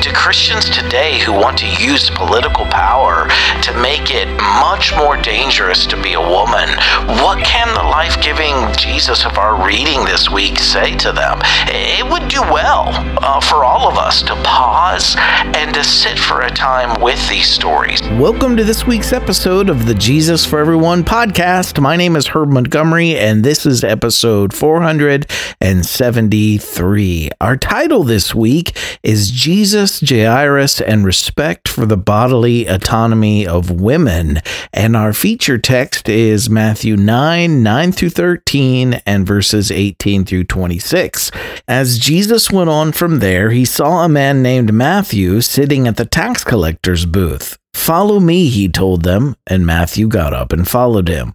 to Christians today who want to use political power to make it much more dangerous to be a woman, what can the life giving Jesus of our reading this week say to them? It would do well uh, for all of us to pause and to sit for a time with these stories. Welcome to this week's episode of the Jesus for Everyone podcast. My name is Herb Montgomery, and this is episode 473. Our title this week is Jesus Jesus, Jairus, and respect for the bodily autonomy of women. And our feature text is Matthew 9, 9 through 13, and verses 18 through 26. As Jesus went on from there, he saw a man named Matthew sitting at the tax collector's booth. Follow me, he told them, and Matthew got up and followed him.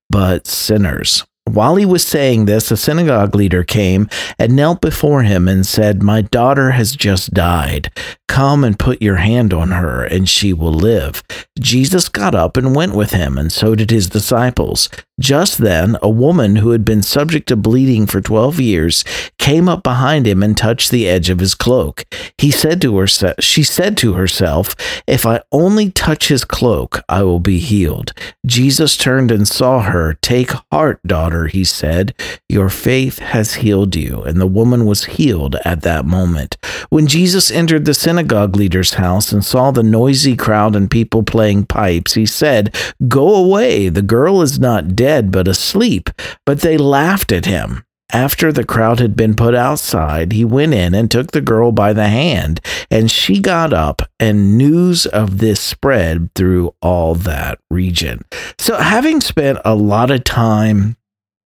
but sinners. While he was saying this, a synagogue leader came and knelt before him and said, My daughter has just died. Come and put your hand on her, and she will live. Jesus got up and went with him, and so did his disciples. Just then, a woman who had been subject to bleeding for 12 years came up behind him and touched the edge of his cloak. He said to herself, she said to herself, "If I only touch his cloak, I will be healed." Jesus turned and saw her. "Take heart, daughter," he said. "Your faith has healed you." And the woman was healed at that moment. When Jesus entered the synagogue leader's house and saw the noisy crowd and people playing pipes, he said, "Go away, the girl is not dead dead but asleep, but they laughed at him. After the crowd had been put outside, he went in and took the girl by the hand, and she got up, and news of this spread through all that region. So, having spent a lot of time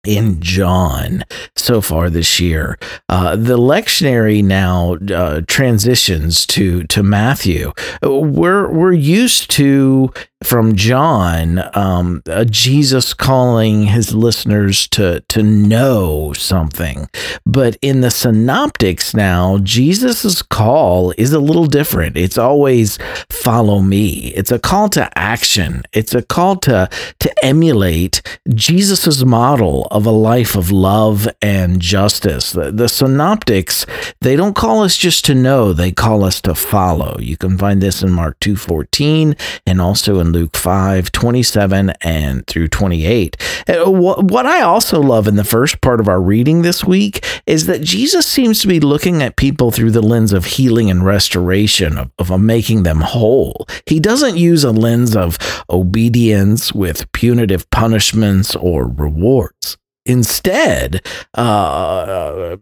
in John so far this year. Uh, the lectionary now uh, transitions to to Matthew. We're we're used to from John, um, Jesus calling his listeners to to know something, but in the synoptics now, Jesus's call is a little different. It's always follow me. It's a call to action. It's a call to to emulate Jesus's model of a life of love and justice. The, the synoptics they don't call us just to know; they call us to follow. You can find this in Mark two fourteen and also in Luke 5, 27 and through 28. Uh, what I also love in the first part of our reading this week is that Jesus seems to be looking at people through the lens of healing and restoration, of, of making them whole. He doesn't use a lens of obedience with punitive punishments or rewards. Instead, uh,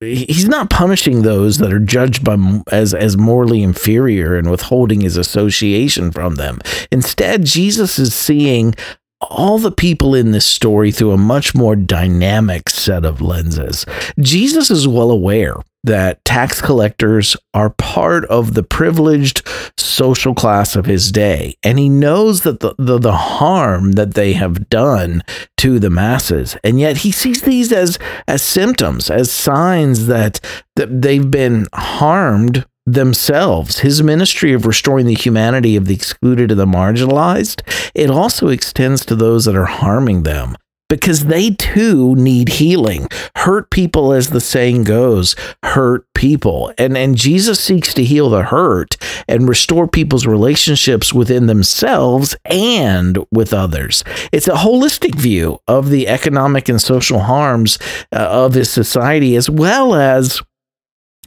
he's not punishing those that are judged by as as morally inferior and withholding his association from them. Instead, Jesus is seeing all the people in this story through a much more dynamic set of lenses. Jesus is well aware that tax collectors are part of the privileged social class of his day. And he knows that the, the, the, harm that they have done to the masses. And yet he sees these as, as symptoms, as signs that, that they've been harmed themselves. His ministry of restoring the humanity of the excluded and the marginalized, it also extends to those that are harming them because they too need healing. Hurt people, as the saying goes, hurt people. And, and Jesus seeks to heal the hurt and restore people's relationships within themselves and with others. It's a holistic view of the economic and social harms uh, of his society, as well as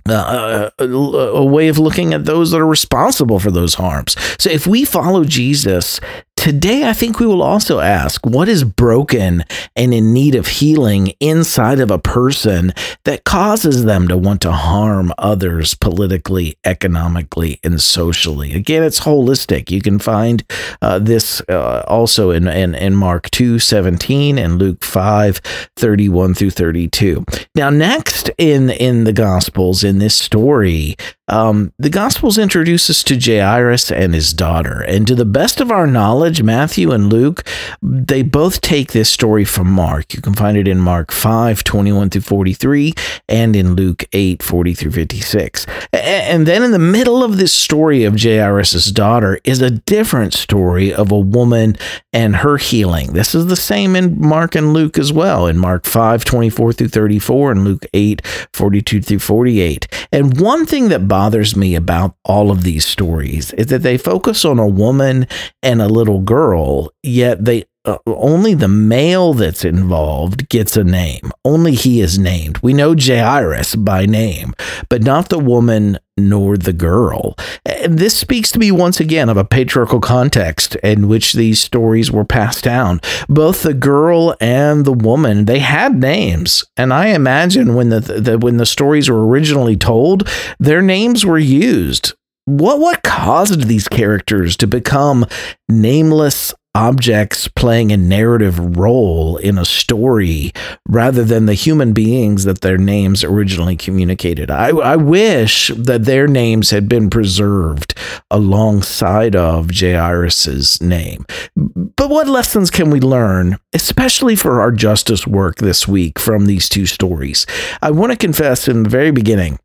uh, a, a, way of looking at those that are responsible for those harms. So if we follow Jesus today I think we will also ask what is broken and in need of healing inside of a person that causes them to want to harm others politically, economically, and socially. Again, it's holistic. You can find uh, this uh, also in, in, in Mark 2 17 and Luke 5 31 through 32. Now, next in, in the Gospels, in this story, um, the Gospels introduce us to Jairus and his daughter. And to the best of our knowledge, Matthew and Luke, they both take this story from Mark. You can find it in Mark 5, 21 through 43, and in Luke 8, 40 through 56. And then in the middle of this story of Jairus' daughter is a different story of a woman and her healing. This is the same in Mark and Luke as well, in Mark 5, 24 through 34, and Luke 8, 42 through 48. And one thing that bothers me about all of these stories is that they focus on a woman and a little girl, yet they uh, only the male that's involved gets a name. Only he is named. We know Jairus by name, but not the woman nor the girl. And this speaks to me once again of a patriarchal context in which these stories were passed down. Both the girl and the woman, they had names, and I imagine when the, the when the stories were originally told, their names were used what what caused these characters to become nameless objects playing a narrative role in a story rather than the human beings that their names originally communicated. I, I wish that their names had been preserved alongside of Jairus's name. But what lessons can we learn, especially for our justice work this week from these two stories? I want to confess in the very beginning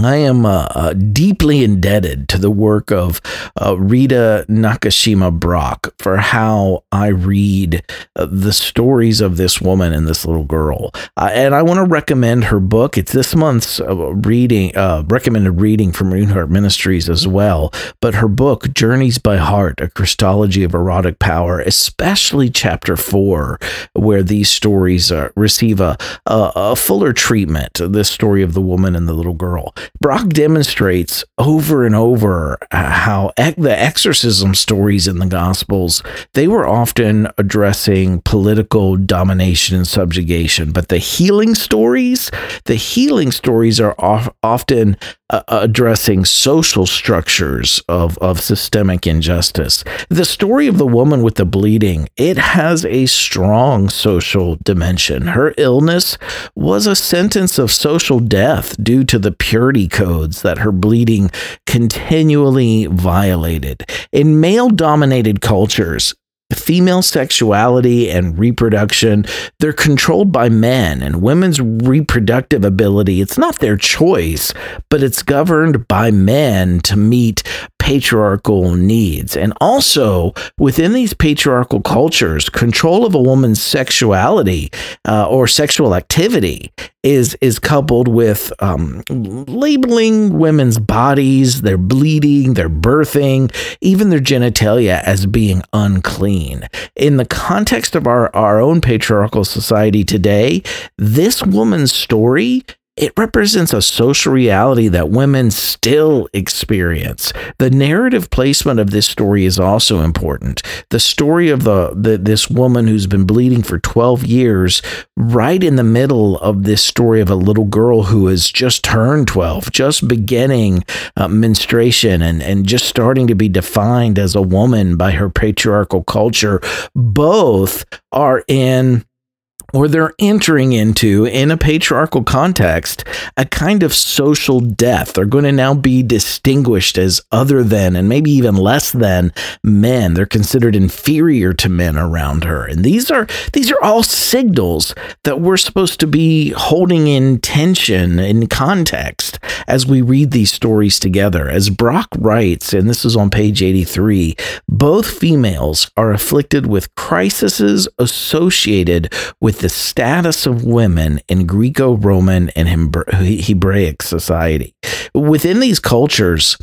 I am uh, uh, deeply indebted to the work of uh, Rita Nakashima Brock for how I read uh, the stories of this woman and this little girl. Uh, and I want to recommend her book. It's this month's uh, reading, recommended reading from Renewed Heart Ministries as well. But her book, Journeys by Heart, A Christology of Erotic Power, especially chapter four, where these stories receive a, a, a fuller treatment, this story of the woman and the little girl. Brock demonstrates over and over uh, how the exorcism stories in the Gospels they were often addressing political domination and subjugation, but the healing stories, the healing stories are often uh, addressing social structures of, of systemic injustice. The story of the woman with the bleeding, it has a strong social dimension. Her illness was a sentence of social death due to the purity codes that her bleeding continually violated. In male dominated cultures, female sexuality and reproduction they're controlled by men and women's reproductive ability it's not their choice but it's governed by men to meet patriarchal needs. And also, within these patriarchal cultures, control of a woman's sexuality uh, or sexual activity is is coupled with um, labeling women's bodies, their bleeding, their birthing, even their genitalia as being unclean. In the context of our, our own patriarchal society today, this woman's story it represents a social reality that women still experience. The narrative placement of this story is also important. The story of the, the this woman who's been bleeding for 12 years, right in the middle of this story of a little girl who has just turned 12, just beginning uh, menstruation and, and just starting to be defined as a woman by her patriarchal culture, both are in or they're entering into, in a patriarchal context, a kind of social death. They're going to now be distinguished as other than and maybe even less than men. They're considered inferior to men around her. And these are these are all signals that we're supposed to be holding in tension in context as we read these stories together. As Brock writes, and this is on page 83, both females are afflicted with crises associated with the status of women in Greco Roman and Hebraic society. Within these cultures,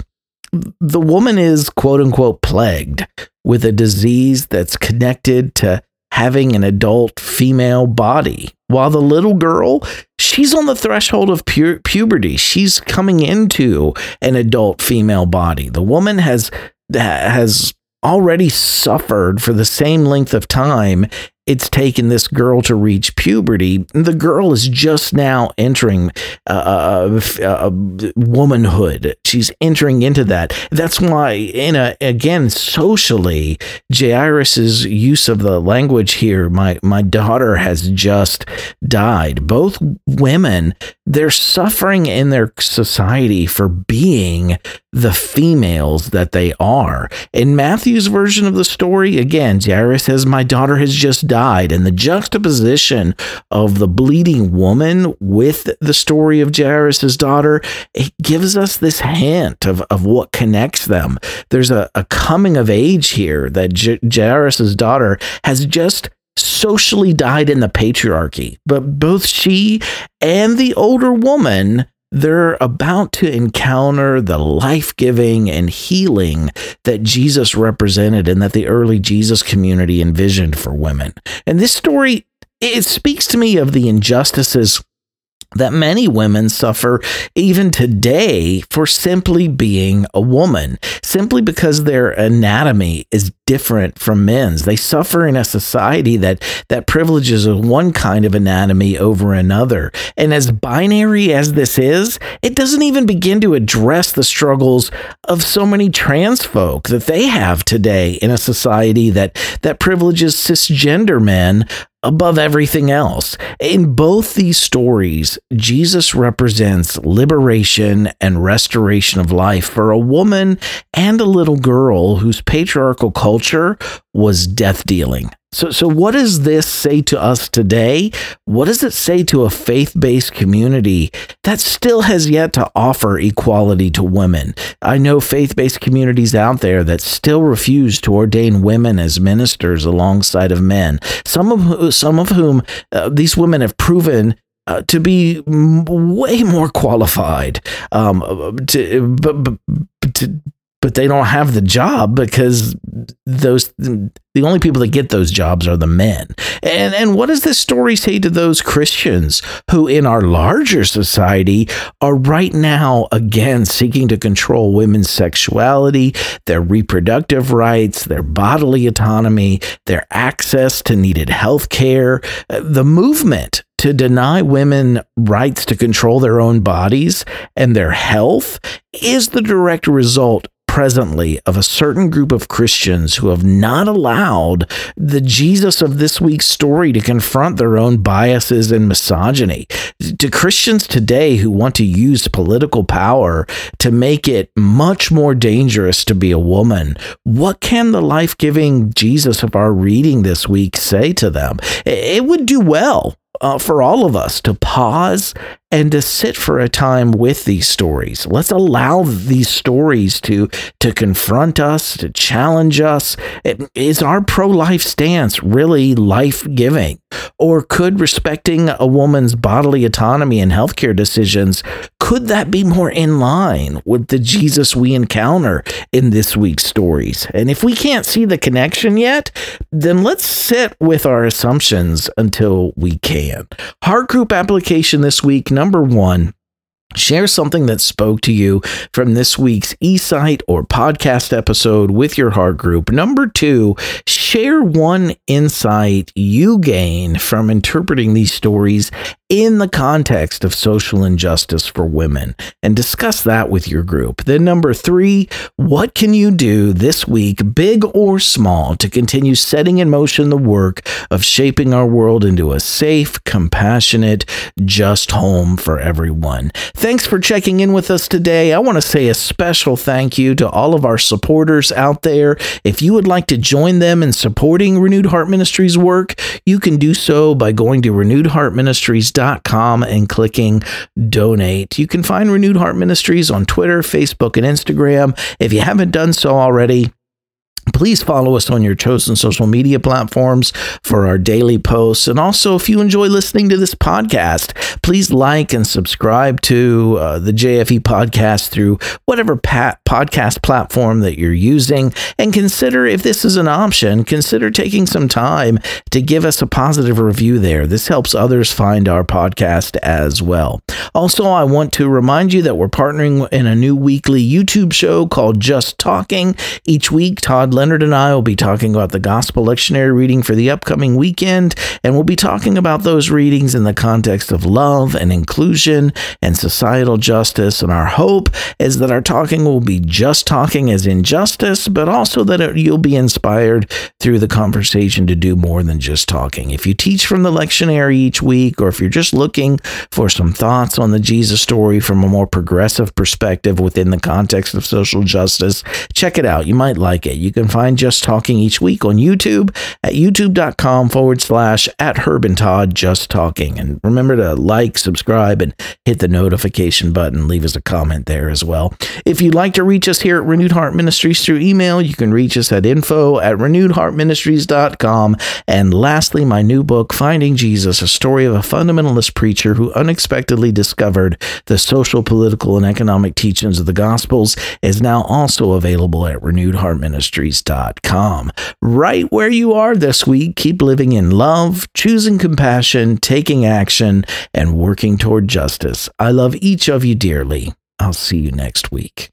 the woman is quote unquote plagued with a disease that's connected to having an adult female body. While the little girl, she's on the threshold of pu- puberty. She's coming into an adult female body. The woman has has already suffered for the same length of time it's taken this girl to reach puberty. The girl is just now entering uh, uh, uh, womanhood. She's entering into that. That's why, in a again socially, Jairus's use of the language here. My my daughter has just died. Both women, they're suffering in their society for being the females that they are. In Matthew's version of the story, again, Jairus says, "My daughter has just." died. And the juxtaposition of the bleeding woman with the story of Jairus' daughter, it gives us this hint of, of what connects them. There's a, a coming of age here that J- Jairus' daughter has just socially died in the patriarchy, but both she and the older woman they're about to encounter the life giving and healing that Jesus represented and that the early Jesus community envisioned for women. And this story, it speaks to me of the injustices that many women suffer even today for simply being a woman, simply because their anatomy is different from men's. They suffer in a society that that privileges one kind of anatomy over another. And as binary as this is, it doesn't even begin to address the struggles of so many trans folk that they have today in a society that that privileges cisgender men above everything else. In both these stories, Jesus represents liberation and restoration of life for a woman and a little girl whose patriarchal culture was death dealing. So, so what does this say to us today? What does it say to a faith based community that still has yet to offer equality to women? I know faith based communities out there that still refuse to ordain women as ministers alongside of men. Some of some of whom uh, these women have proven uh, to be way more qualified um, to, but, but, to, but they don't have the job because those the only people that get those jobs are the men. And and what does this story say to those Christians who in our larger society are right now again seeking to control women's sexuality, their reproductive rights, their bodily autonomy, their access to needed health care, the movement to deny women rights to control their own bodies and their health is the direct result presently of a certain group of Christians who have not allowed the Jesus of this week's story to confront their own biases and misogyny. To Christians today who want to use political power to make it much more dangerous to be a woman, what can the life giving Jesus of our reading this week say to them? It would do well uh, for all of us to pause and to sit for a time with these stories. Let's allow these stories to to confront us, to challenge us. Is our pro-life stance really life-giving? Or could respecting a woman's bodily autonomy and healthcare decisions could that be more in line with the Jesus we encounter in this week's stories? And if we can't see the connection yet, then let's sit with our assumptions until we can. Heart group application this week, number one Share something that spoke to you from this week's eSite or podcast episode with your heart group. Number two, share one insight you gain from interpreting these stories in the context of social injustice for women and discuss that with your group. Then, number three, what can you do this week, big or small, to continue setting in motion the work of shaping our world into a safe, compassionate, just home for everyone? Thanks for checking in with us today. I want to say a special thank you to all of our supporters out there. If you would like to join them in supporting Renewed Heart Ministries work, you can do so by going to Renewed Heart Ministries com and clicking donate. You can find Renewed Heart Ministries on Twitter, Facebook, and Instagram. If you haven't done so already, Please follow us on your chosen social media platforms for our daily posts. And also, if you enjoy listening to this podcast, please like and subscribe to uh, the JFE podcast through whatever pa- podcast platform that you're using. And consider if this is an option, consider taking some time to give us a positive review there. This helps others find our podcast as well. Also, I want to remind you that we're partnering in a new weekly YouTube show called Just Talking. Each week, Todd Leonard and I will be talking about the gospel lectionary reading for the upcoming weekend, and we'll be talking about those readings in the context of love and inclusion and societal justice. And our hope is that our talking will be just talking as in justice, but also that it, you'll be inspired through the conversation to do more than just talking. If you teach from the lectionary each week, or if you're just looking for some thoughts on the Jesus story from a more progressive perspective within the context of social justice, check it out. You might like it. You can find Just Talking each week on YouTube at youtube.com forward slash at Herb and Todd Just Talking. And remember to like, subscribe, and hit the notification button. Leave us a comment there as well. If you'd like to reach us here at Renewed Heart Ministries through email, you can reach us at info at renewedheartministries.com. And lastly, my new book, Finding Jesus, a story of a fundamentalist preacher who unexpectedly discovered the social, political, and economic teachings of the Gospels, is now also available at Right where you are this week, keep living in love, choosing compassion, taking action, and working toward justice. I love each of you dearly. I'll see you next week.